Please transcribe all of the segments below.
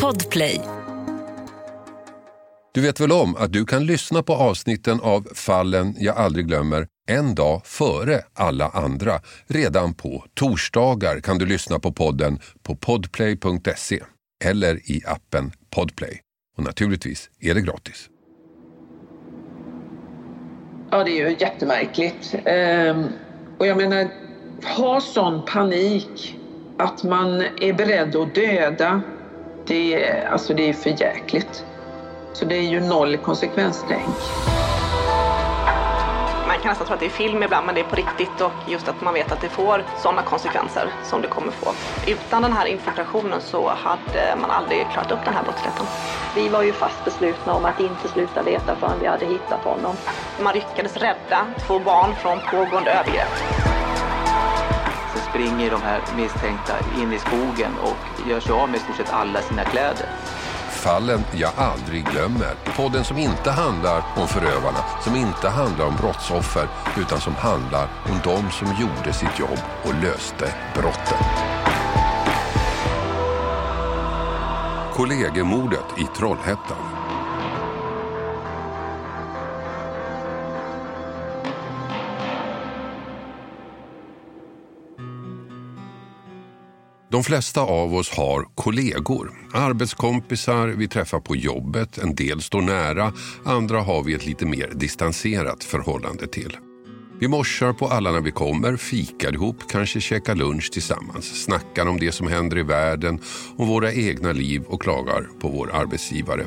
Podplay. Du vet väl om att du kan lyssna på avsnitten av Fallen jag aldrig glömmer en dag före alla andra. Redan på torsdagar kan du lyssna på podden på podplay.se eller i appen Podplay. Och naturligtvis är det gratis. Ja, det är ju jättemärkligt. Ehm, och jag menar, ha sån panik att man är beredd att döda, det är, alltså det är för jäkligt. Så det är ju noll konsekvenstänk. Man kan nästan tro att det är film ibland, men det är på riktigt och just att man vet att det får sådana konsekvenser som det kommer få. Utan den här infiltrationen så hade man aldrig klarat upp den här brottsligheten. Vi var ju fast beslutna om att inte sluta leta förrän vi hade hittat honom. Man lyckades rädda två barn från pågående övergrepp. Springer de här misstänkta in i skogen och gör sig av med i stort sett alla sina kläder. Fallen jag aldrig glömmer. Podden som inte handlar om förövarna, som inte handlar om brottsoffer, utan som handlar om de som gjorde sitt jobb och löste brotten. Kollegemordet i Trollhättan. De flesta av oss har kollegor, arbetskompisar vi träffar på jobbet. En del står nära, andra har vi ett lite mer distanserat förhållande till. Vi morsar på alla när vi kommer, fikar ihop, kanske käkar lunch tillsammans, snackar om det som händer i världen, om våra egna liv och klagar på vår arbetsgivare.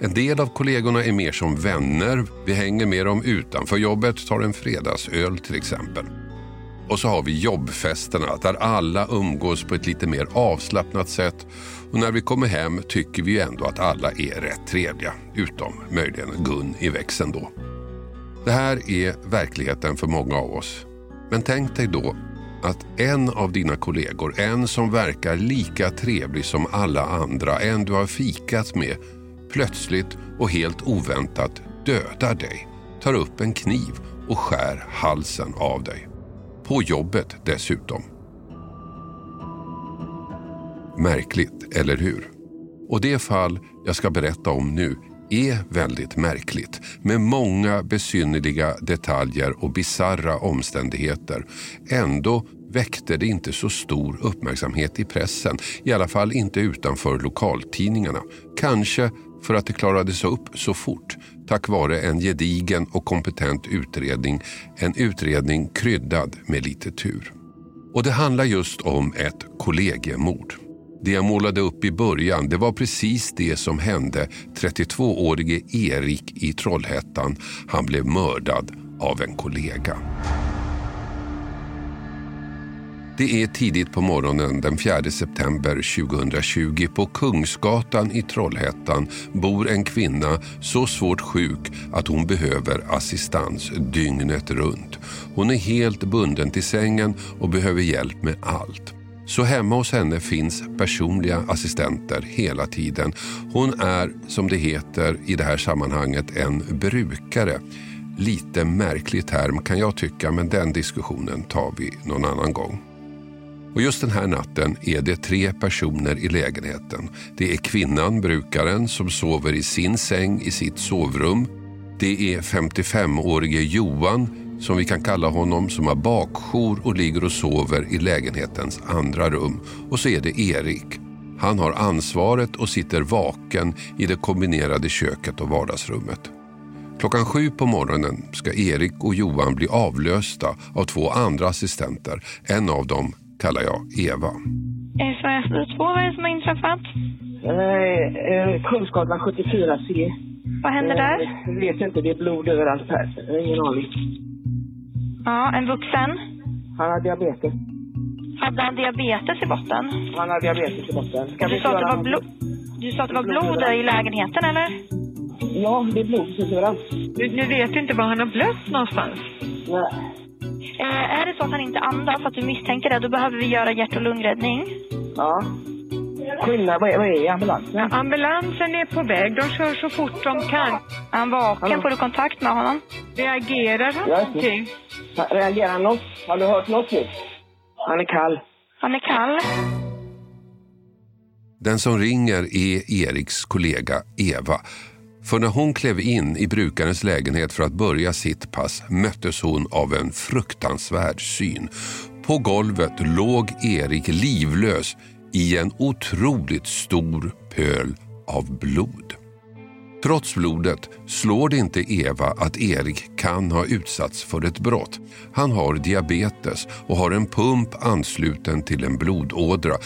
En del av kollegorna är mer som vänner. Vi hänger med dem utanför jobbet, tar en fredagsöl till exempel. Och så har vi jobbfesterna där alla umgås på ett lite mer avslappnat sätt. Och när vi kommer hem tycker vi ju ändå att alla är rätt trevliga. Utom möjligen Gun i växeln då. Det här är verkligheten för många av oss. Men tänk dig då att en av dina kollegor, en som verkar lika trevlig som alla andra, en du har fikat med, plötsligt och helt oväntat dödar dig, tar upp en kniv och skär halsen av dig. På jobbet dessutom. Märkligt, eller hur? Och det fall jag ska berätta om nu är väldigt märkligt med många besynnerliga detaljer och bizarra omständigheter. Ändå väckte det inte så stor uppmärksamhet i pressen, i alla fall inte utanför lokaltidningarna. Kanske för att det klarades upp så fort tack vare en gedigen och kompetent utredning. En utredning kryddad med lite tur. Och det handlar just om ett kollegiemord. Det jag målade upp i början det var precis det som hände 32-årige Erik i Trollhättan. Han blev mördad av en kollega. Det är tidigt på morgonen den 4 september 2020. På Kungsgatan i Trollhättan bor en kvinna så svårt sjuk att hon behöver assistans dygnet runt. Hon är helt bunden till sängen och behöver hjälp med allt. Så hemma hos henne finns personliga assistenter hela tiden. Hon är, som det heter i det här sammanhanget, en brukare. Lite märklig term kan jag tycka, men den diskussionen tar vi någon annan gång. Och just den här natten är det tre personer i lägenheten. Det är kvinnan, brukaren, som sover i sin säng i sitt sovrum. Det är 55-årige Johan, som vi kan kalla honom, som har bakjour och ligger och sover i lägenhetens andra rum. Och så är det Erik. Han har ansvaret och sitter vaken i det kombinerade köket och vardagsrummet. Klockan sju på morgonen ska Erik och Johan bli avlösta av två andra assistenter. En av dem kallar jag Eva. SOS 2, vad är det som har inträffat? Eh, Kungsgatan 74C. Vad händer där? Jag vet inte, det är blod överallt här. Jag har ingen aning. Ja, en vuxen. Han har diabetes. Hade han diabetes i botten? Han har diabetes i botten. Ska Du vi sa, att det var blod, du sa att det var blod i lägenheten, eller? Ja, det är blod precis överallt. Du, nu vet inte var han har blött någonstans. Nej. Eh, är det så att han inte andas, att du misstänker det, då behöver vi göra hjärt och lungräddning. Ja. Skillnad, vad är, vad är ambulansen? Ambulansen är på väg. De kör så fort de kan. Är han vaken? Hallå? Får du kontakt med honom? Reagerar han någonting? Reagerar han något? Har du hört något nu? Han är kall. Han är kall. Den som ringer är Eriks kollega Eva. För när hon klev in i brukarens lägenhet för att börja sitt pass möttes hon av en fruktansvärd syn. På golvet låg Erik livlös i en otroligt stor pöl av blod. Trots blodet slår det inte Eva att Erik kan ha utsatts för ett brott. Han har diabetes och har en pump ansluten till en blodådra.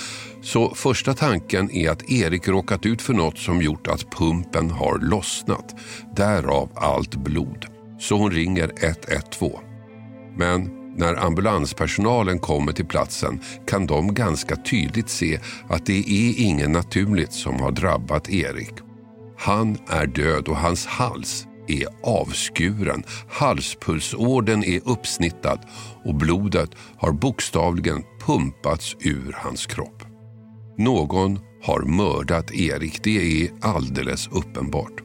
Så första tanken är att Erik råkat ut för något som gjort att pumpen har lossnat. Därav allt blod. Så hon ringer 112. Men när ambulanspersonalen kommer till platsen kan de ganska tydligt se att det är ingen naturligt som har drabbat Erik. Han är död och hans hals är avskuren. Halspulsådern är uppsnittad och blodet har bokstavligen pumpats ur hans kropp. Någon har mördat Erik, det är alldeles uppenbart.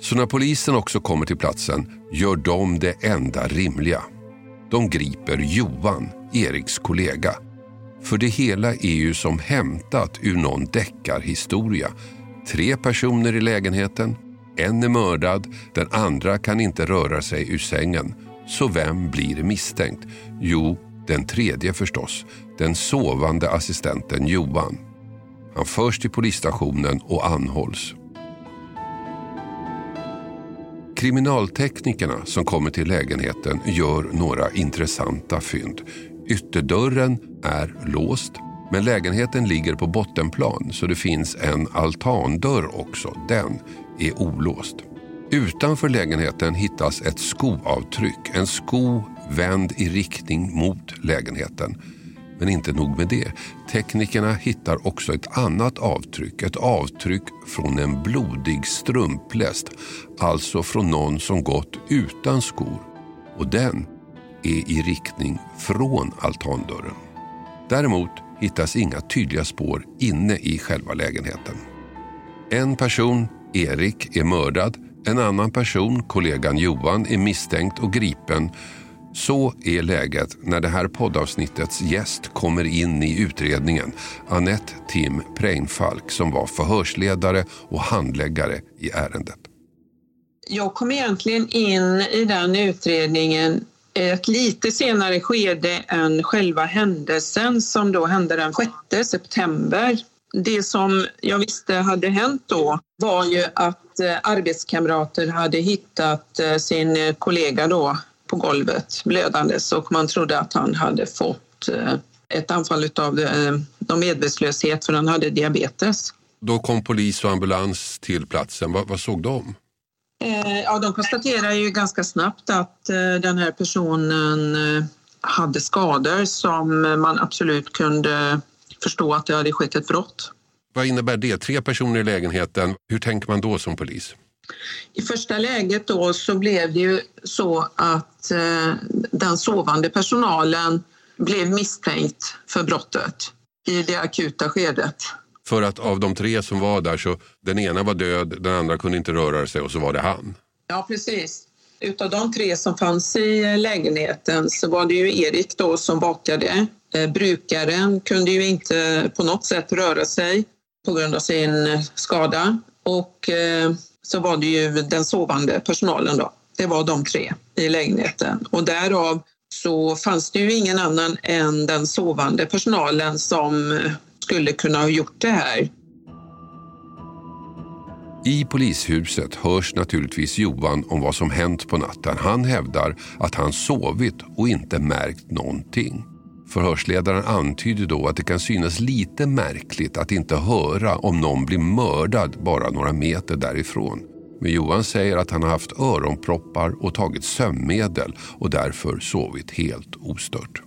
Så när polisen också kommer till platsen gör de det enda rimliga. De griper Johan, Eriks kollega. För det hela är ju som hämtat ur någon deckarhistoria. Tre personer i lägenheten, en är mördad, den andra kan inte röra sig ur sängen. Så vem blir misstänkt? Jo, den tredje förstås, den sovande assistenten Johan. Han förs till polisstationen och anhålls. Kriminalteknikerna som kommer till lägenheten gör några intressanta fynd. Ytterdörren är låst men lägenheten ligger på bottenplan så det finns en altandörr också. Den är olåst. Utanför lägenheten hittas ett skoavtryck. En sko vänd i riktning mot lägenheten. Men inte nog med det. Teknikerna hittar också ett annat avtryck. Ett avtryck från en blodig strumpläst. Alltså från någon som gått utan skor. Och den är i riktning från altandörren. Däremot hittas inga tydliga spår inne i själva lägenheten. En person, Erik, är mördad. En annan person, kollegan Johan, är misstänkt och gripen. Så är läget när det här poddavsnittets gäst kommer in i utredningen. Annette Tim Preinfalk som var förhörsledare och handläggare i ärendet. Jag kom egentligen in i den utredningen ett lite senare skede än själva händelsen som då hände den 6 september. Det som jag visste hade hänt då var ju att eh, arbetskamrater hade hittat eh, sin kollega då på golvet blödandes och man trodde att han hade fått eh, ett anfall av medvetslöshet för han hade diabetes. Då kom polis och ambulans till platsen. Vad, vad såg de? Eh, ja, de konstaterar ju ganska snabbt att eh, den här personen eh, hade skador som man absolut kunde förstå att det hade skett ett brott. Vad innebär det? Tre personer i lägenheten. Hur tänker man då som polis? I första läget då så blev det ju så att den sovande personalen blev misstänkt för brottet i det akuta skedet. För att av de tre som var där så den ena var död, den andra kunde inte röra sig och så var det han. Ja, precis. Utav de tre som fanns i lägenheten så var det ju Erik då som vakade. Eh, brukaren kunde ju inte på något sätt röra sig på grund av sin skada. Och eh, så var det ju den sovande personalen då. Det var de tre i lägenheten och därav så fanns det ju ingen annan än den sovande personalen som skulle kunna ha gjort det här. I polishuset hörs naturligtvis Johan om vad som hänt på natten. Han hävdar att han sovit och inte märkt någonting. Förhörsledaren antyder då att det kan synas lite märkligt att inte höra om någon blir mördad bara några meter därifrån. Men Johan säger att han har haft öronproppar och tagit sömnmedel och därför sovit helt ostört.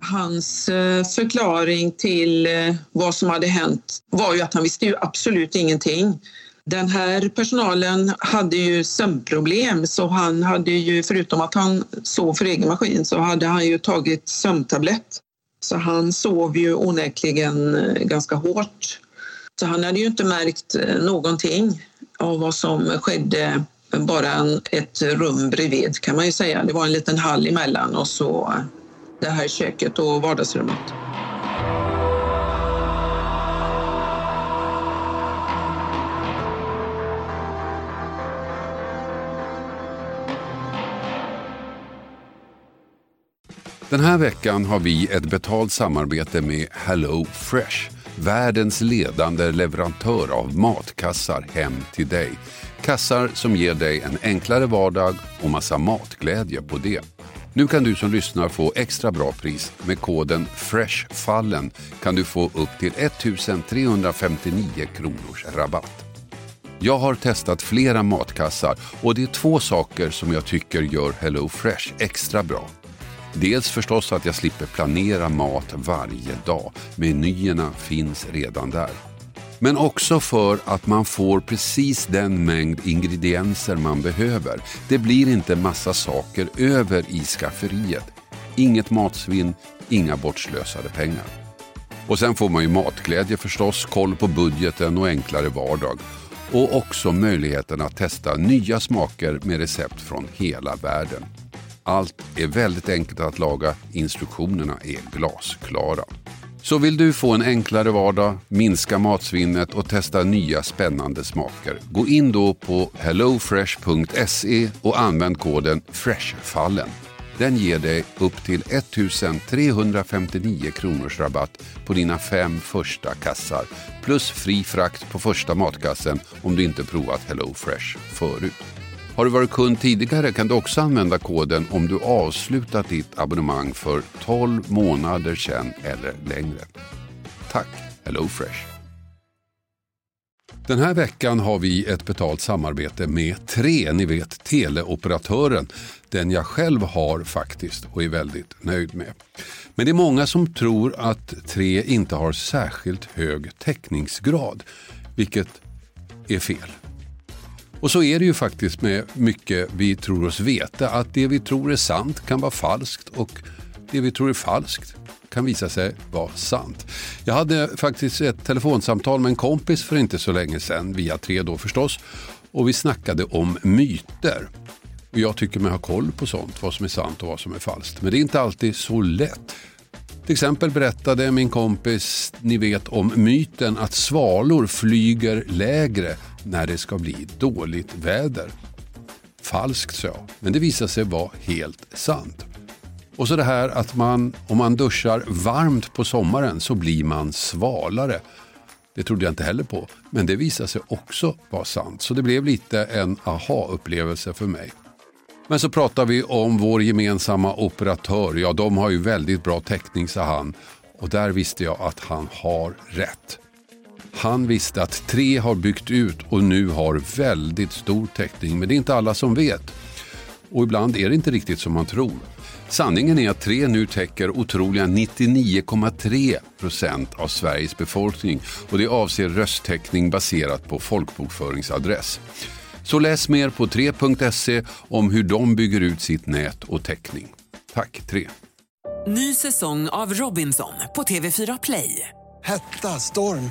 Hans eh, förklaring till eh, vad som hade hänt var ju att han visste ju absolut ingenting. Den här personalen hade ju sömnproblem så han hade ju, förutom att han sov för egen maskin, så hade han ju tagit sömntablett. Så han sov ju onekligen eh, ganska hårt. Så han hade ju inte märkt eh, någonting av vad som skedde bara ett rum bredvid kan man ju säga. Det var en liten hall emellan och så eh, det här köket och vardagsrummet. Den här veckan har vi ett betalt samarbete med Hello Fresh. Världens ledande leverantör av matkassar hem till dig. Kassar som ger dig en enklare vardag och massa matglädje på det. Nu kan du som lyssnar få extra bra pris. Med koden FRESHFALLEN kan du få upp till 1359 kronors rabatt. Jag har testat flera matkassar och det är två saker som jag tycker gör Hello Fresh extra bra. Dels förstås att jag slipper planera mat varje dag. Menyerna finns redan där. Men också för att man får precis den mängd ingredienser man behöver. Det blir inte massa saker över i skafferiet. Inget matsvinn, inga bortslösade pengar. Och sen får man ju matglädje förstås, koll på budgeten och enklare vardag. Och också möjligheten att testa nya smaker med recept från hela världen. Allt är väldigt enkelt att laga, instruktionerna är glasklara. Så vill du få en enklare vardag, minska matsvinnet och testa nya spännande smaker. Gå in då på hellofresh.se och använd koden FRESHFALLEN. Den ger dig upp till 1359 kronors rabatt på dina fem första kassar plus fri frakt på första matkassen om du inte provat HelloFresh förut. Har du varit kund tidigare kan du också använda koden om du avslutat ditt abonnemang för 12 månader sedan eller längre. Tack HelloFresh! Den här veckan har vi ett betalt samarbete med Tre, ni vet teleoperatören. Den jag själv har faktiskt och är väldigt nöjd med. Men det är många som tror att Tre inte har särskilt hög täckningsgrad, vilket är fel. Och så är det ju faktiskt med mycket vi tror oss veta. Att det vi tror är sant kan vara falskt och det vi tror är falskt kan visa sig vara sant. Jag hade faktiskt ett telefonsamtal med en kompis för inte så länge sedan, via tre då förstås. Och vi snackade om myter. Och jag tycker mig ha koll på sånt, vad som är sant och vad som är falskt. Men det är inte alltid så lätt. Till exempel berättade min kompis, ni vet om myten att svalor flyger lägre när det ska bli dåligt väder. Falskt sa jag, men det visade sig vara helt sant. Och så det här att man, om man duschar varmt på sommaren så blir man svalare. Det trodde jag inte heller på, men det visade sig också vara sant. Så det blev lite en aha-upplevelse för mig. Men så pratar vi om vår gemensamma operatör. Ja, de har ju väldigt bra täckning, sa han. Och där visste jag att han har rätt. Han visste att tre har byggt ut och nu har väldigt stor täckning. Men det är inte alla som vet. Och ibland är det inte riktigt som man tror. Sanningen är att tre nu täcker otroliga 99,3 procent av Sveriges befolkning och det avser rösttäckning baserat på folkbokföringsadress. Så läs mer på 3.se om hur de bygger ut sitt nät och täckning. Tack 3. Ny säsong av Robinson på TV4 Play. Hetta, storm,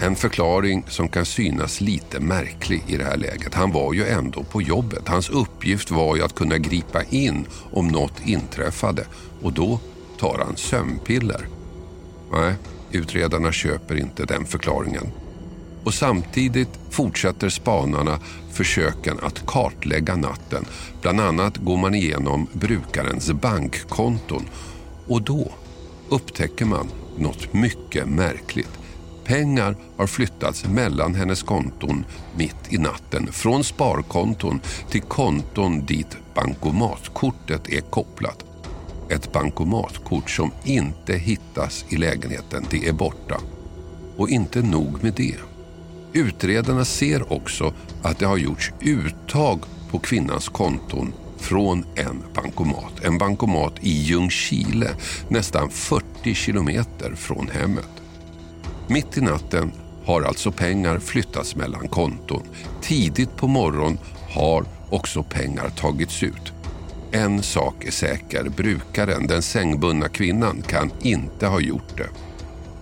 En förklaring som kan synas lite märklig i det här läget. Han var ju ändå på jobbet. Hans uppgift var ju att kunna gripa in om något inträffade och då tar han sömnpiller. Nej, utredarna köper inte den förklaringen. Och samtidigt fortsätter spanarna försöken att kartlägga natten. Bland annat går man igenom brukarens bankkonton och då upptäcker man något mycket märkligt. Pengar har flyttats mellan hennes konton mitt i natten. Från sparkonton till konton dit bankomatkortet är kopplat. Ett bankomatkort som inte hittas i lägenheten. Det är borta. Och inte nog med det. Utredarna ser också att det har gjorts uttag på kvinnans konton från en bankomat. En bankomat i Ljungskile, nästan 40 kilometer från hemmet. Mitt i natten har alltså pengar flyttats mellan konton. Tidigt på morgon har också pengar tagits ut. En sak är säker, brukaren, den sängbundna kvinnan, kan inte ha gjort det.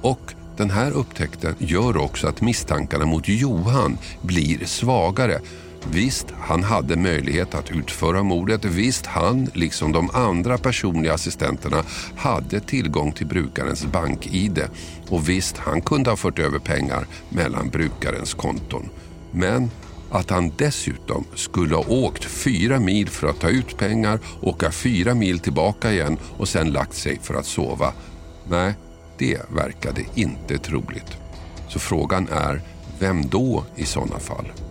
Och den här upptäckten gör också att misstankarna mot Johan blir svagare. Visst, han hade möjlighet att utföra mordet. Visst, han, liksom de andra personliga assistenterna, hade tillgång till brukarens bank-id. Och visst, han kunde ha fört över pengar mellan brukarens konton. Men att han dessutom skulle ha åkt fyra mil för att ta ut pengar, åka fyra mil tillbaka igen och sen lagt sig för att sova. Nej, det verkade inte troligt. Så frågan är, vem då i sådana fall?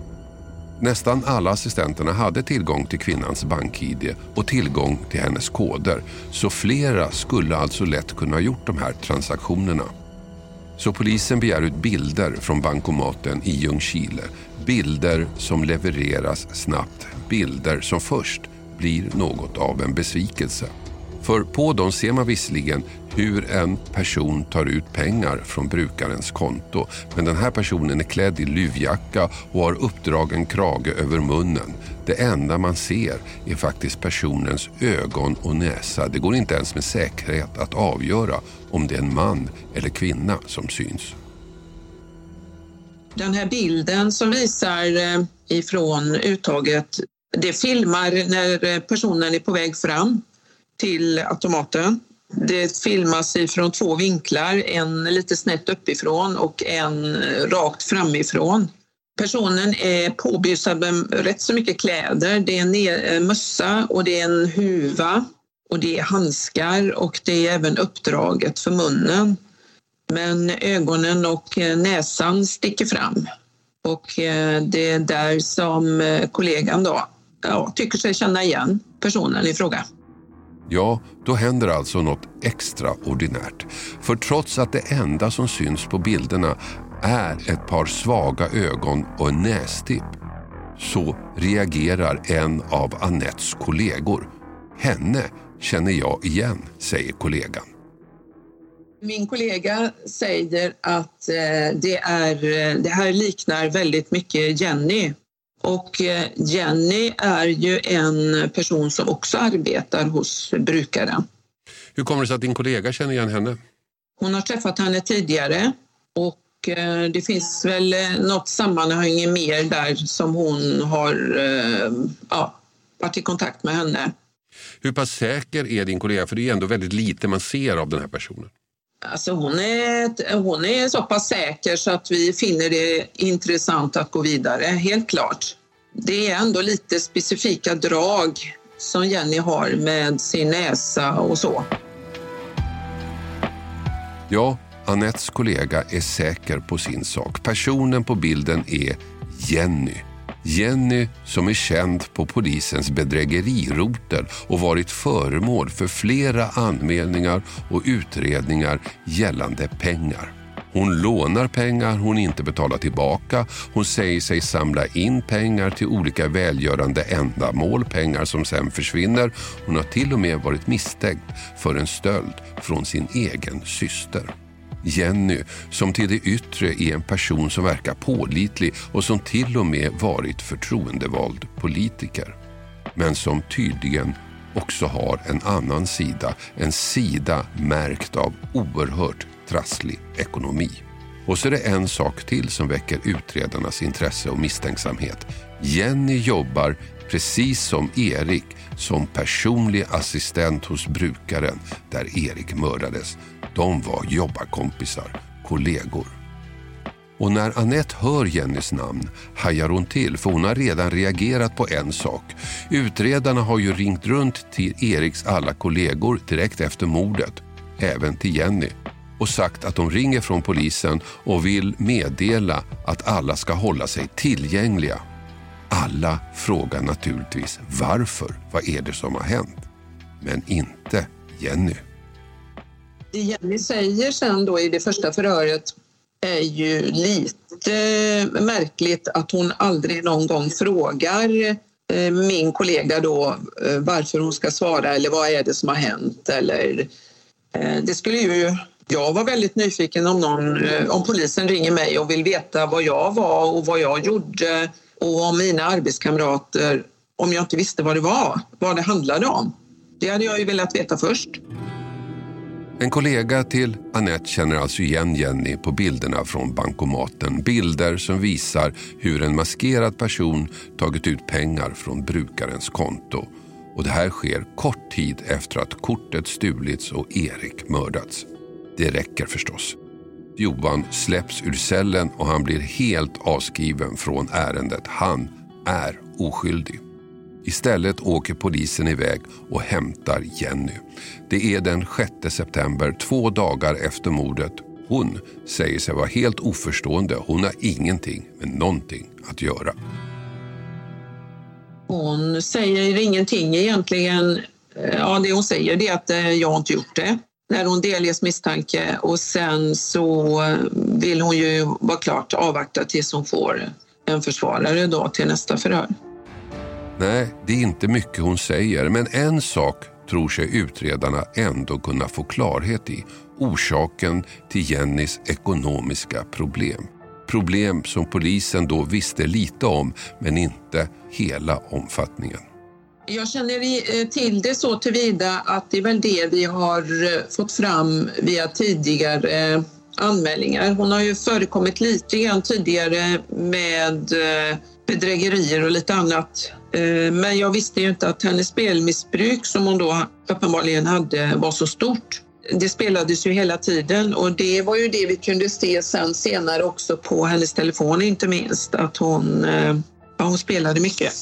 Nästan alla assistenterna hade tillgång till kvinnans bank-id och tillgång till hennes koder. Så flera skulle alltså lätt kunna ha gjort de här transaktionerna. Så polisen begär ut bilder från bankomaten i Ljungskile. Bilder som levereras snabbt. Bilder som först blir något av en besvikelse. För på dem ser man visserligen hur en person tar ut pengar från brukarens konto. Men den här personen är klädd i luvjacka och har uppdragen krage över munnen. Det enda man ser är faktiskt personens ögon och näsa. Det går inte ens med säkerhet att avgöra om det är en man eller kvinna som syns. Den här bilden som visar eh, ifrån uttaget, det filmar när eh, personen är på väg fram till automaten. Det filmas ifrån två vinklar, en lite snett uppifrån och en rakt framifrån. Personen är påbysad med rätt så mycket kläder. Det är en eh, mössa och det är en huva och det är handskar och det är även uppdraget för munnen. Men ögonen och eh, näsan sticker fram. Och eh, det är där som kollegan då ja, tycker sig känna igen personen i fråga. Ja, då händer alltså något extraordinärt. För trots att det enda som syns på bilderna är ett par svaga ögon och en nästipp så reagerar en av Anettes kollegor. Henne känner jag igen, säger kollegan. Min kollega säger att eh, det, är, eh, det här liknar väldigt mycket Jenny och eh, Jenny är ju en person som också arbetar hos brukaren. Hur kommer det sig att din kollega känner igen henne? Hon har träffat henne tidigare och eh, det finns väl eh, något sammanhang mer där som hon har ja, varit i kontakt med henne. Hur pass säker är din kollega? För det är ändå väldigt lite man ser av den här personen. Alltså hon, är, hon är så pass säker så att vi finner det intressant att gå vidare, helt klart. Det är ändå lite specifika drag som Jenny har med sin näsa och så. Ja, Anettes kollega är säker på sin sak. Personen på bilden är Jenny. Jenny som är känd på polisens bedrägeriroter och varit föremål för flera anmälningar och utredningar gällande pengar. Hon lånar pengar hon inte betalar tillbaka. Hon säger sig samla in pengar till olika välgörande ändamål, pengar som sen försvinner. Hon har till och med varit misstänkt för en stöld från sin egen syster. Jenny, som till det yttre är en person som verkar pålitlig och som till och med varit förtroendevald politiker. Men som tydligen också har en annan sida, en sida märkt av oerhört trasslig ekonomi. Och så är det en sak till som väcker utredarnas intresse och misstänksamhet. Jenny jobbar, precis som Erik, som personlig assistent hos brukaren där Erik mördades. De var jobbarkompisar, kollegor. Och när Annette hör Jennys namn hajar hon till för hon har redan reagerat på en sak. Utredarna har ju ringt runt till Eriks alla kollegor direkt efter mordet, även till Jenny och sagt att de ringer från polisen och vill meddela att alla ska hålla sig tillgängliga. Alla frågar naturligtvis varför. Vad är det som har hänt? Men inte Jenny. Det Jenny säger sen då i det första förhöret är ju lite märkligt att hon aldrig någon gång frågar eh, min kollega då eh, varför hon ska svara eller vad är det som har hänt eller eh, det skulle ju jag var väldigt nyfiken om någon, om polisen ringer mig och vill veta vad jag var och vad jag gjorde och om mina arbetskamrater om jag inte visste vad det var, vad det handlade om. Det hade jag ju velat veta först. En kollega till Annette känner alltså igen Jenny på bilderna från bankomaten. Bilder som visar hur en maskerad person tagit ut pengar från brukarens konto. Och det här sker kort tid efter att kortet stulits och Erik mördats. Det räcker förstås. Johan släpps ur cellen och han blir helt avskriven från ärendet. Han är oskyldig. Istället åker polisen iväg och hämtar Jenny. Det är den 6 september, två dagar efter mordet. Hon säger sig vara helt oförstående. Hon har ingenting med någonting att göra. Hon säger ingenting egentligen. Ja, det hon säger är att eh, jag inte gjort det när hon delges misstanke och sen så vill hon ju vara klart avvakta tills hon får en försvarare då till nästa förhör. Nej, det är inte mycket hon säger, men en sak tror sig utredarna ändå kunna få klarhet i. Orsaken till Jennys ekonomiska problem. Problem som polisen då visste lite om, men inte hela omfattningen. Jag känner eh, till det så tillvida att det är väl det vi har eh, fått fram via tidigare eh, anmälningar. Hon har ju förekommit lite grann tidigare med bedrägerier och lite annat. Men jag visste ju inte att hennes spelmissbruk som hon då uppenbarligen hade var så stort. Det spelades ju hela tiden och det var ju det vi kunde se sen senare också på hennes telefon inte minst att hon, ja, hon spelade mycket.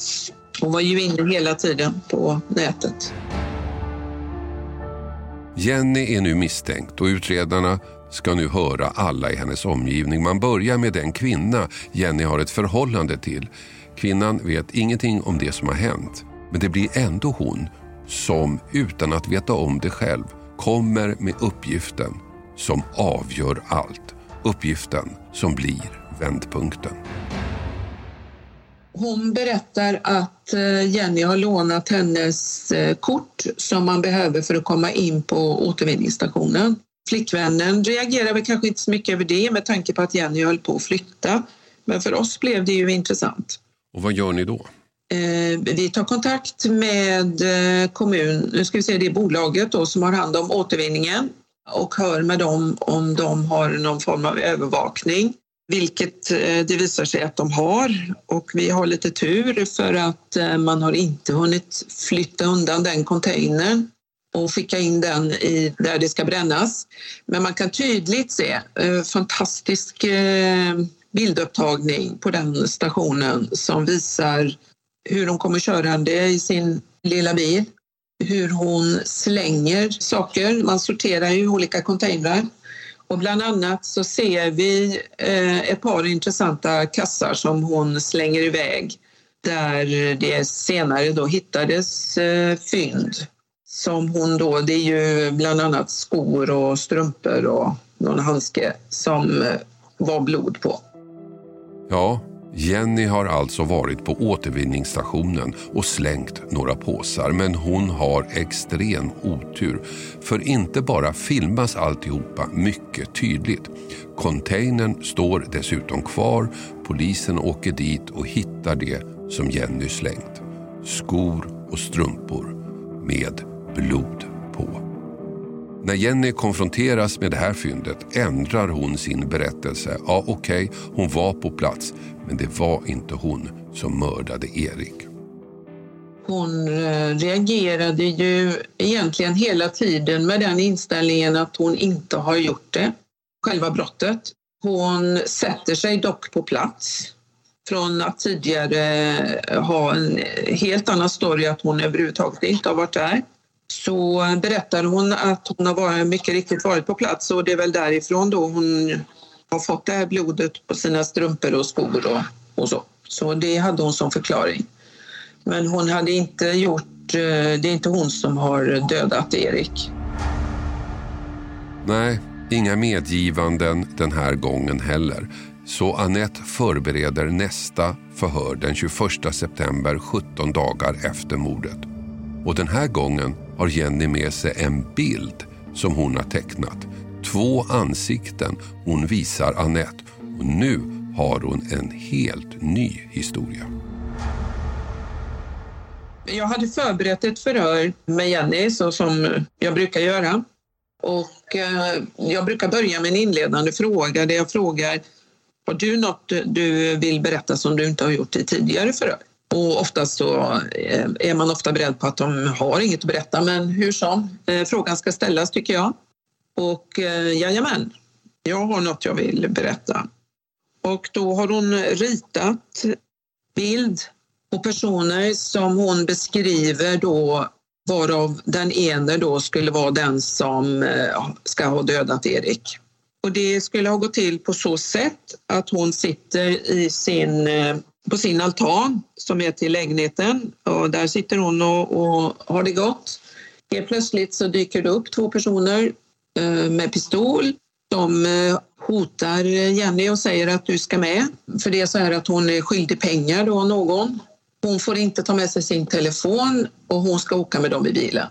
Hon var ju inne hela tiden på nätet. Jenny är nu misstänkt och utredarna ska nu höra alla i hennes omgivning. Man börjar med den kvinna Jenny har ett förhållande till. Kvinnan vet ingenting om det som har hänt. Men det blir ändå hon som, utan att veta om det själv, kommer med uppgiften som avgör allt. Uppgiften som blir vändpunkten. Hon berättar att eh, Jenny har lånat hennes eh, kort som man behöver för att komma in på återvinningsstationen. Flickvännen reagerar väl kanske inte så mycket över det med tanke på att Jenny höll på att flytta. Men för oss blev det ju intressant. Och vad gör ni då? Eh, vi tar kontakt med kommun, nu ska vi säga det bolaget då, som har hand om återvinningen och hör med dem om de har någon form av övervakning vilket eh, det visar sig att de har. Och vi har lite tur för att eh, man har inte hunnit flytta undan den containern och skicka in den i, där det ska brännas. Men man kan tydligt se eh, fantastisk bildupptagning på den stationen som visar hur de kommer körande i sin lilla bil, hur hon slänger saker. Man sorterar ju olika containrar och bland annat så ser vi eh, ett par intressanta kassar som hon slänger iväg där det senare då hittades eh, fynd som hon då, det är ju bland annat skor och strumpor och någon handske som eh, var blod på. Ja, Jenny har alltså varit på återvinningsstationen och slängt några påsar men hon har extrem otur. För inte bara filmas alltihopa mycket tydligt. Containern står dessutom kvar. Polisen åker dit och hittar det som Jenny slängt. Skor och strumpor med blod på. När Jenny konfronteras med det här fyndet ändrar hon sin berättelse. Ja, okej, okay, hon var på plats, men det var inte hon som mördade Erik. Hon eh, reagerade ju egentligen hela tiden med den inställningen att hon inte har gjort det, själva brottet. Hon sätter sig dock på plats från att tidigare ha en helt annan story att hon överhuvudtaget inte har varit där så berättar hon att hon har varit, mycket riktigt varit på plats och det är väl därifrån då hon har fått det här blodet på sina strumpor och skor och, och så. Så det hade hon som förklaring. Men hon hade inte gjort, eh, det är inte hon som har dödat Erik. Nej, Inga medgivanden den här gången heller. Så Annette förbereder nästa förhör den 21 september 17 dagar efter mordet. Och den här gången har Jenny med sig en bild som hon har tecknat. Två ansikten hon visar Annette och nu har hon en helt ny historia. Jag hade förberett ett förhör med Jenny så som jag brukar göra. Och eh, jag brukar börja med en inledande fråga där jag frågar har du något du vill berätta som du inte har gjort i tidigare förhör? Och oftast så eh, är man ofta beredd på att de har inget att berätta, men hur som, eh, frågan ska ställas tycker jag. Och eh, jajamän, jag har något jag vill berätta. Och då har hon ritat bild på personer som hon beskriver då varav den ene då skulle vara den som ska ha dödat Erik. Och det skulle ha gått till på så sätt att hon sitter i sin, på sin altan som är till lägenheten och där sitter hon och, och har det gott. Helt plötsligt så dyker det upp två personer eh, med pistol. De eh, hotar Jenny och säger att du ska med. För det är så här att hon är skyldig pengar då någon. Hon får inte ta med sig sin telefon och hon ska åka med dem i bilen.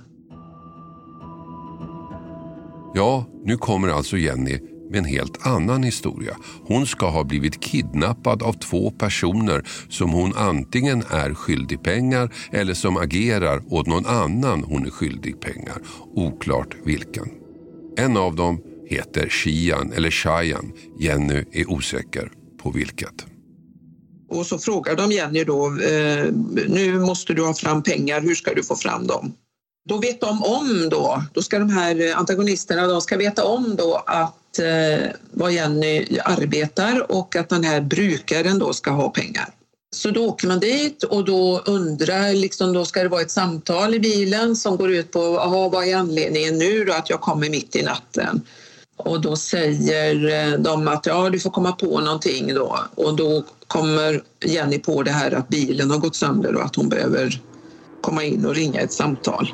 Ja, nu kommer alltså Jenny med en helt annan historia. Hon ska ha blivit kidnappad av två personer som hon antingen är skyldig pengar eller som agerar åt någon annan hon är skyldig pengar. Oklart vilken. En av dem heter Shian eller Shayan. Jenny är osäker på vilket. Och så frågar de Jenny då, eh, nu måste du ha fram pengar, hur ska du få fram dem? Då vet de om då, då ska de här eh, antagonisterna, de ska veta om då att eh, var Jenny arbetar och att den här brukaren då ska ha pengar. Så då åker man dit och då undrar, liksom, då ska det vara ett samtal i bilen som går ut på, aha, vad är anledningen nu då att jag kommer mitt i natten? Och då säger eh, de att ja, du får komma på någonting då. Och då kommer Jenny på det här att bilen har gått sönder och att hon behöver komma in och ringa ett samtal.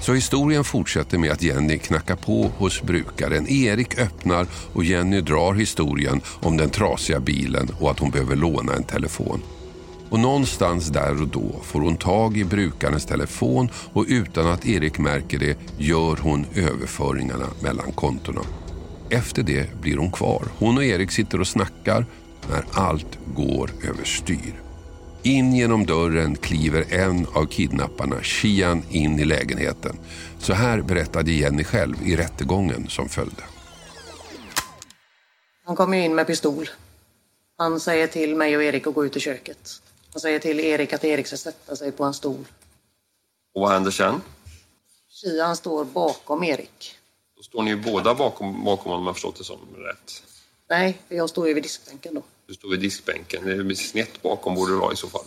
Så historien fortsätter med att Jenny knackar på hos brukaren. Erik öppnar och Jenny drar historien om den trasiga bilen och att hon behöver låna en telefon. Och någonstans där och då får hon tag i brukarens telefon och utan att Erik märker det gör hon överföringarna mellan kontona. Efter det blir hon kvar. Hon och Erik sitter och snackar när allt går överstyr. In genom dörren kliver en av kidnapparna, Shian, in i lägenheten. Så här berättade Jenny själv i rättegången som följde. Han kommer in med pistol. Han säger till mig och Erik att gå ut i köket. Han säger till Erik att Erik ska sätta sig på en stol. Och vad händer sen? Shian står bakom Erik. Då står ni ju båda bakom, bakom honom om jag förstått det som rätt. Nej, för jag står ju vid diskbänken då. Du står vid diskbänken. Det är snett bakom borde det vara i så fall.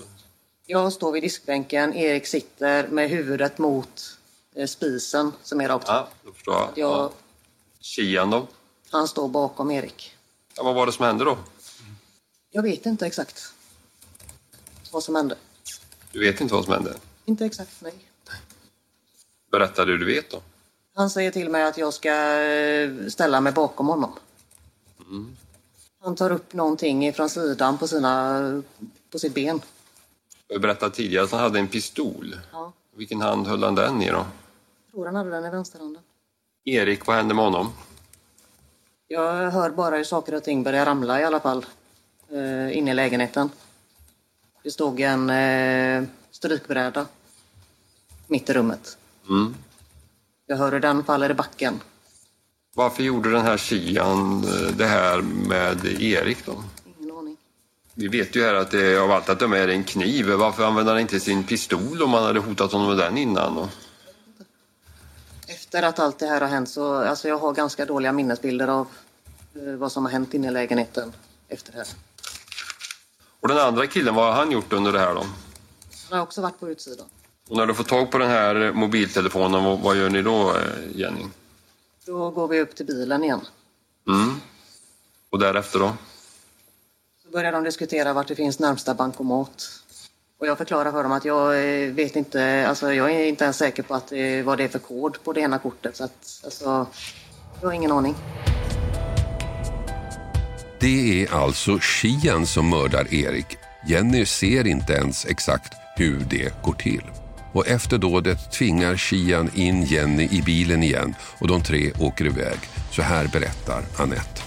Jag står vid diskbänken, Erik sitter med huvudet mot eh, spisen som är rakt Ja, då förstår jag. jag Ja. Kian då? Han står bakom Erik. Ja, vad var det som hände då? Jag vet inte exakt vad som hände. Du vet inte vad som hände? Inte exakt, nej. Berätta det du vet då. Han säger till mig att jag ska eh, ställa mig bakom honom. Han tar upp någonting från sidan på, sina, på sitt ben. Du berättade tidigare att han hade en pistol. Ja. Vilken hand höll han den i då? Jag tror han hade den i vänsterhanden. Erik, vad hände med honom? Jag hör bara hur saker och ting börjar ramla i alla fall. Eh, inne i lägenheten. Det stod en eh, strykbräda mitt i rummet. Mm. Jag hör hur den faller i backen. Varför gjorde den här Shian eh, det här med Erik då? Ingen aning. Vi vet ju här att det av allt att döma är en kniv. Varför använde han inte sin pistol om han hade hotat honom med den innan? Och... Efter att allt det här har hänt så alltså jag har ganska dåliga minnesbilder av eh, vad som har hänt inne i lägenheten efter det här. och den andra killen, vad har han gjort under det här då? Han har också varit på utsidan. Och när du får tag på den här mobiltelefonen, vad, vad gör ni då eh, Jenny? Då går vi upp till bilen igen. Mm. Och därefter då? Så börjar de diskutera vart det finns närmsta bankomat. Och jag förklarar för dem att jag eh, vet inte, alltså jag är inte ens säker på att, eh, vad det är för kod på det ena kortet. Så att, alltså, jag har ingen aning. Det är alltså Shian som mördar Erik. Jenny ser inte ens exakt hur det går till. Och efter dådet tvingar Shian in Jenny i bilen igen och de tre åker iväg. Så här berättar Annette.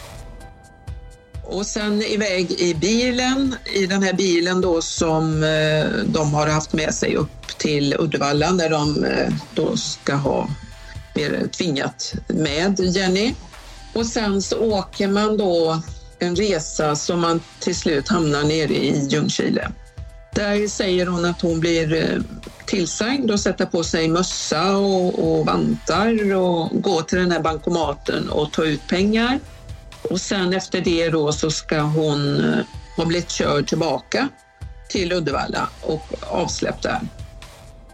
Och sen iväg i bilen, i den här bilen då som eh, de har haft med sig upp till Uddevalla där de eh, då ska ha tvingat med Jenny. Och sen så åker man då en resa som man till slut hamnar nere i Ljungskile. Där säger hon att hon blir eh, tillsagd att sätta på sig mössa och, och vantar och gå till den här bankomaten och ta ut pengar. Och sen efter det då så ska hon eh, ha blivit körd tillbaka till Uddevalla och avsläppt där.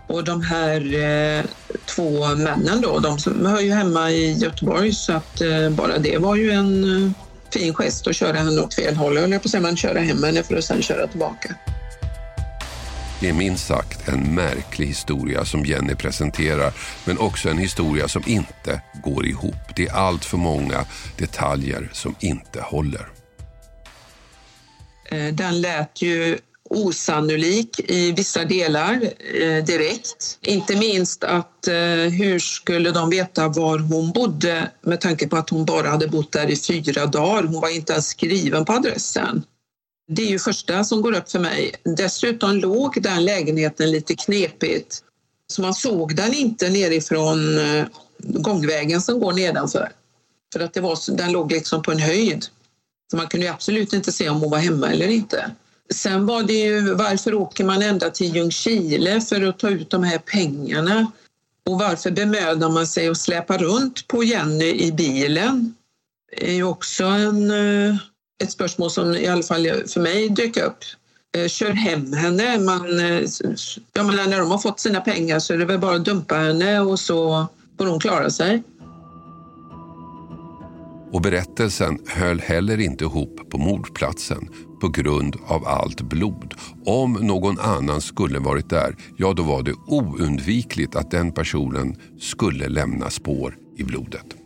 Och de här eh, två männen då, de som hör ju hemma i Göteborg så att eh, bara det var ju en eh, fin gest att köra henne åt fel håll, höll jag på att säga, men köra hem henne för att sen köra tillbaka. Det är minst sagt en märklig historia som Jenny presenterar men också en historia som inte går ihop. Det är allt för många detaljer som inte håller. Eh, den lät ju osannolik i vissa delar eh, direkt. Inte minst att eh, hur skulle de veta var hon bodde med tanke på att hon bara hade bott där i fyra dagar. Hon var inte ens skriven på adressen. Det är ju första som går upp för mig. Dessutom låg den lägenheten lite knepigt. Så man såg den inte nerifrån eh, gångvägen som går nedanför. För att det var, den låg liksom på en höjd. Så man kunde ju absolut inte se om hon var hemma eller inte. Sen var det ju varför åker man ända till Ljungskile för att ta ut de här pengarna? Och varför bemödar man sig att släpa runt på Jenny i bilen? Det är ju också en, eh, ett spörsmål som i alla fall för mig dök upp. Eh, kör hem henne. Man, eh, jag menar, när de har fått sina pengar så är det väl bara att dumpa henne och så får hon klara sig. Och berättelsen höll heller inte ihop på mordplatsen på grund av allt blod. Om någon annan skulle varit där, ja då var det oundvikligt att den personen skulle lämna spår i blodet.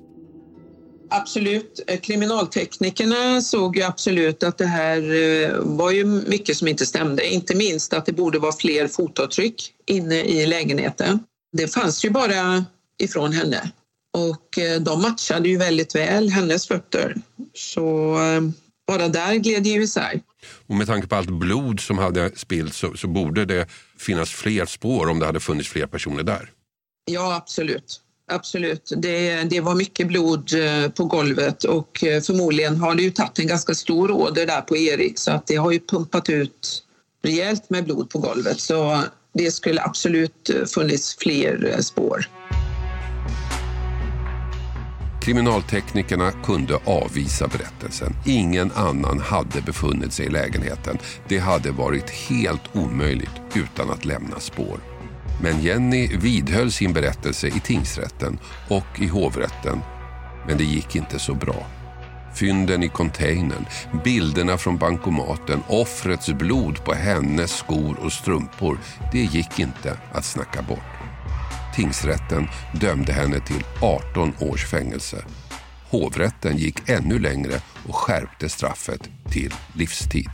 Absolut. Eh, Kriminalteknikerna såg ju absolut att det här eh, var ju mycket som inte stämde. Inte minst att det borde vara fler fotavtryck inne i lägenheten. Det fanns ju bara ifrån henne och eh, de matchade ju väldigt väl hennes fötter. Så bara där gled det ju isär. Och med tanke på allt blod som hade spillts så, så borde det finnas fler spår om det hade funnits fler personer där. Ja, absolut. Absolut. Det, det var mycket blod eh, på golvet och eh, förmodligen har det ju tagit en ganska stor åder där på Erik så att det har ju pumpat ut rejält med blod på golvet. Så det skulle absolut eh, funnits fler spår. Kriminalteknikerna kunde avvisa berättelsen. Ingen annan hade befunnit sig i lägenheten. Det hade varit helt omöjligt utan att lämna spår. Men Jenny vidhöll sin berättelse i tingsrätten och i hovrätten. Men det gick inte så bra. Fynden i containern, bilderna från bankomaten, offrets blod på hennes skor och strumpor. Det gick inte att snacka bort. Tingsrätten dömde henne till 18 års fängelse. Hovrätten gick ännu längre och skärpte straffet till livstid.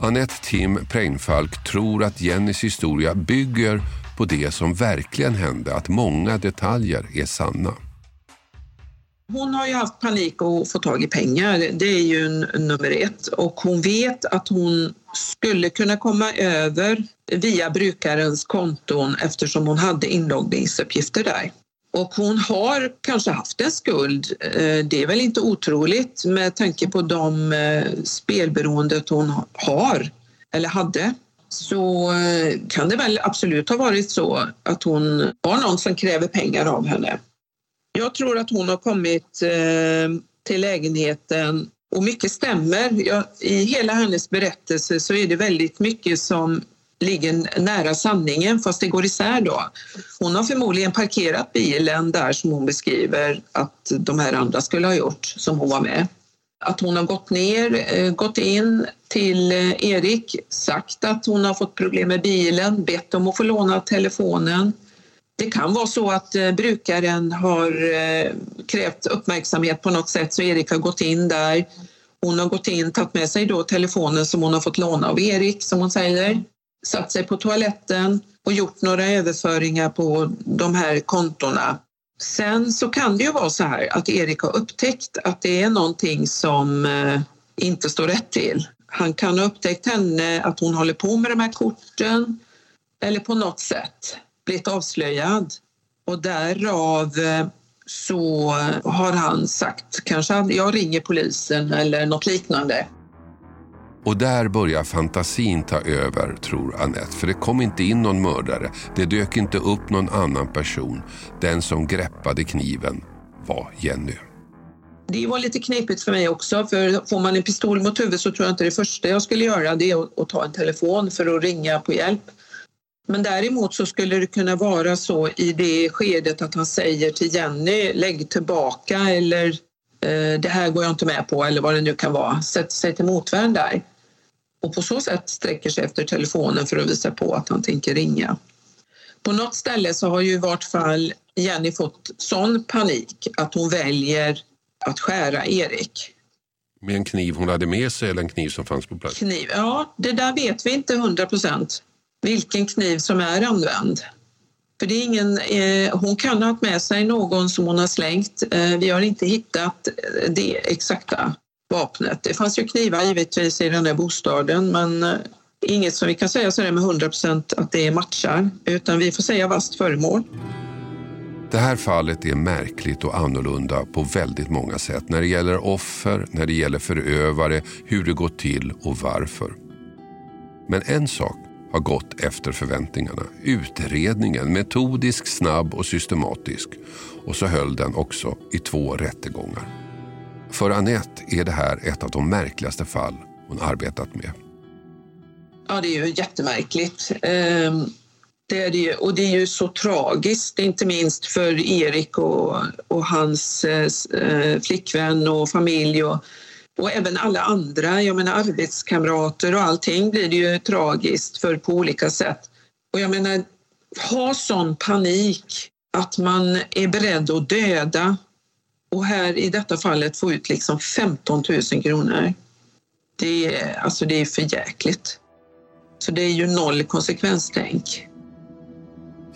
Annette Tim Preinfalk tror att Jennys historia bygger på det som verkligen hände, att många detaljer är sanna. Hon har ju haft panik att få tag i pengar, det är ju nummer ett. Och hon vet att hon skulle kunna komma över via brukarens konton eftersom hon hade inloggningsuppgifter där. Och hon har kanske haft en skuld. Eh, det är väl inte otroligt med tanke på de eh, spelberoendet hon har eller hade. Så eh, kan det väl absolut ha varit så att hon har någon som kräver pengar av henne. Jag tror att hon har kommit eh, till lägenheten och mycket stämmer. I hela hennes berättelse så är det väldigt mycket som ligger nära sanningen fast det går isär då. Hon har förmodligen parkerat bilen där som hon beskriver att de här andra skulle ha gjort som hon var med. Att hon har gått ner, eh, gått in till eh, Erik, sagt att hon har fått problem med bilen, bett om att få låna telefonen. Det kan vara så att eh, brukaren har krävt uppmärksamhet på något sätt så Erik har gått in där. Hon har gått in, tagit med sig då telefonen som hon har fått låna av Erik som hon säger satt sig på toaletten och gjort några överföringar på de här kontona. Sen så kan det ju vara så här att Erik har upptäckt att det är någonting som eh, inte står rätt till. Han kan ha upptäckt henne att hon håller på med de här korten eller på något sätt blivit avslöjad. Och därav eh, så har han sagt kanske att jag ringer polisen eller något liknande. Och där börjar fantasin ta över, tror Annette. För det kom inte in någon mördare. Det dök inte upp någon annan person. Den som greppade kniven var Jenny. Det var lite knepigt för mig också, för får man en pistol mot huvudet så tror jag inte det första jag skulle göra det är att ta en telefon för att ringa på hjälp. Men däremot så skulle det kunna vara så i det skedet att han säger till Jenny, lägg tillbaka eller eh, det här går jag inte med på eller vad det nu kan vara. Sätt sig till motvärn där och på så sätt sträcker sig efter telefonen för att visa på att han tänker ringa. På något ställe så har ju i vart fall Jenny fått sån panik att hon väljer att skära Erik. Med en kniv hon hade med sig eller en kniv som fanns på plats? Kniv, ja, det där vet vi inte hundra procent vilken kniv som är använd. För det är ingen, eh, hon kan ha haft med sig någon som hon har slängt. Eh, vi har inte hittat det exakta vapnet. Det fanns ju knivar givetvis i den där bostaden men eh, inget som vi kan säga sådär med 100 procent att det matchar utan vi får säga vasst föremål. Det här fallet är märkligt och annorlunda på väldigt många sätt när det gäller offer, när det gäller förövare, hur det gått till och varför. Men en sak har gått efter förväntningarna. Utredningen, metodisk, snabb och systematisk. Och så höll den också i två rättegångar. För Annette är det här ett av de märkligaste fall hon arbetat med. Ja, det är ju jättemärkligt. Ehm, det är det ju, och det är ju så tragiskt, inte minst för Erik och, och hans eh, eh, flickvän och familj och, och även alla andra, jag menar arbetskamrater och allting blir det ju tragiskt för på olika sätt. Och jag menar, ha sån panik att man är beredd att döda och här i detta fallet få ut liksom 15 000 kronor. Det är, alltså det är för jäkligt. Så det är ju noll konsekvenstänk.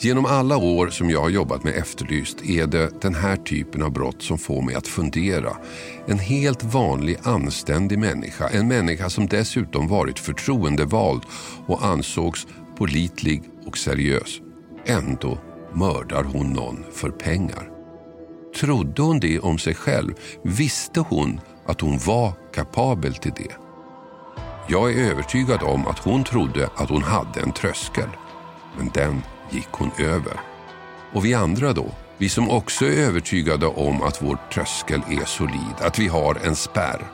Genom alla år som jag har jobbat med Efterlyst är det den här typen av brott som får mig att fundera. En helt vanlig anständig människa, en människa som dessutom varit förtroendevald och ansågs politlig och seriös. Ändå mördar hon någon för pengar. Trodde hon det om sig själv? Visste hon att hon var kapabel till det? Jag är övertygad om att hon trodde att hon hade en tröskel. Men den gick hon över. Och vi andra då? Vi som också är övertygade om att vår tröskel är solid, att vi har en spärr.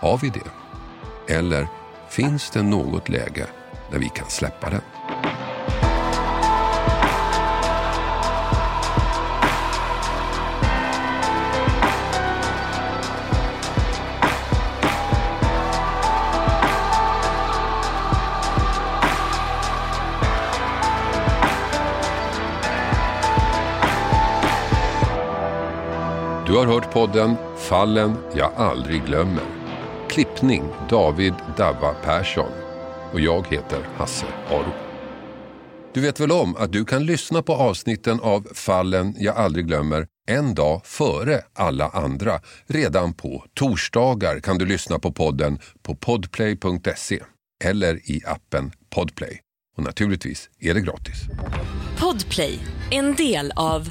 Har vi det? Eller finns det något läge när vi kan släppa den? Hört podden Fallen jag aldrig glömmer. Klippning David Davva Persson. Och jag heter Hasse Aro. Du vet väl om att du kan lyssna på avsnitten av Fallen jag aldrig glömmer en dag före alla andra. Redan på torsdagar kan du lyssna på podden på podplay.se eller i appen Podplay. Och naturligtvis är det gratis. Podplay, en del av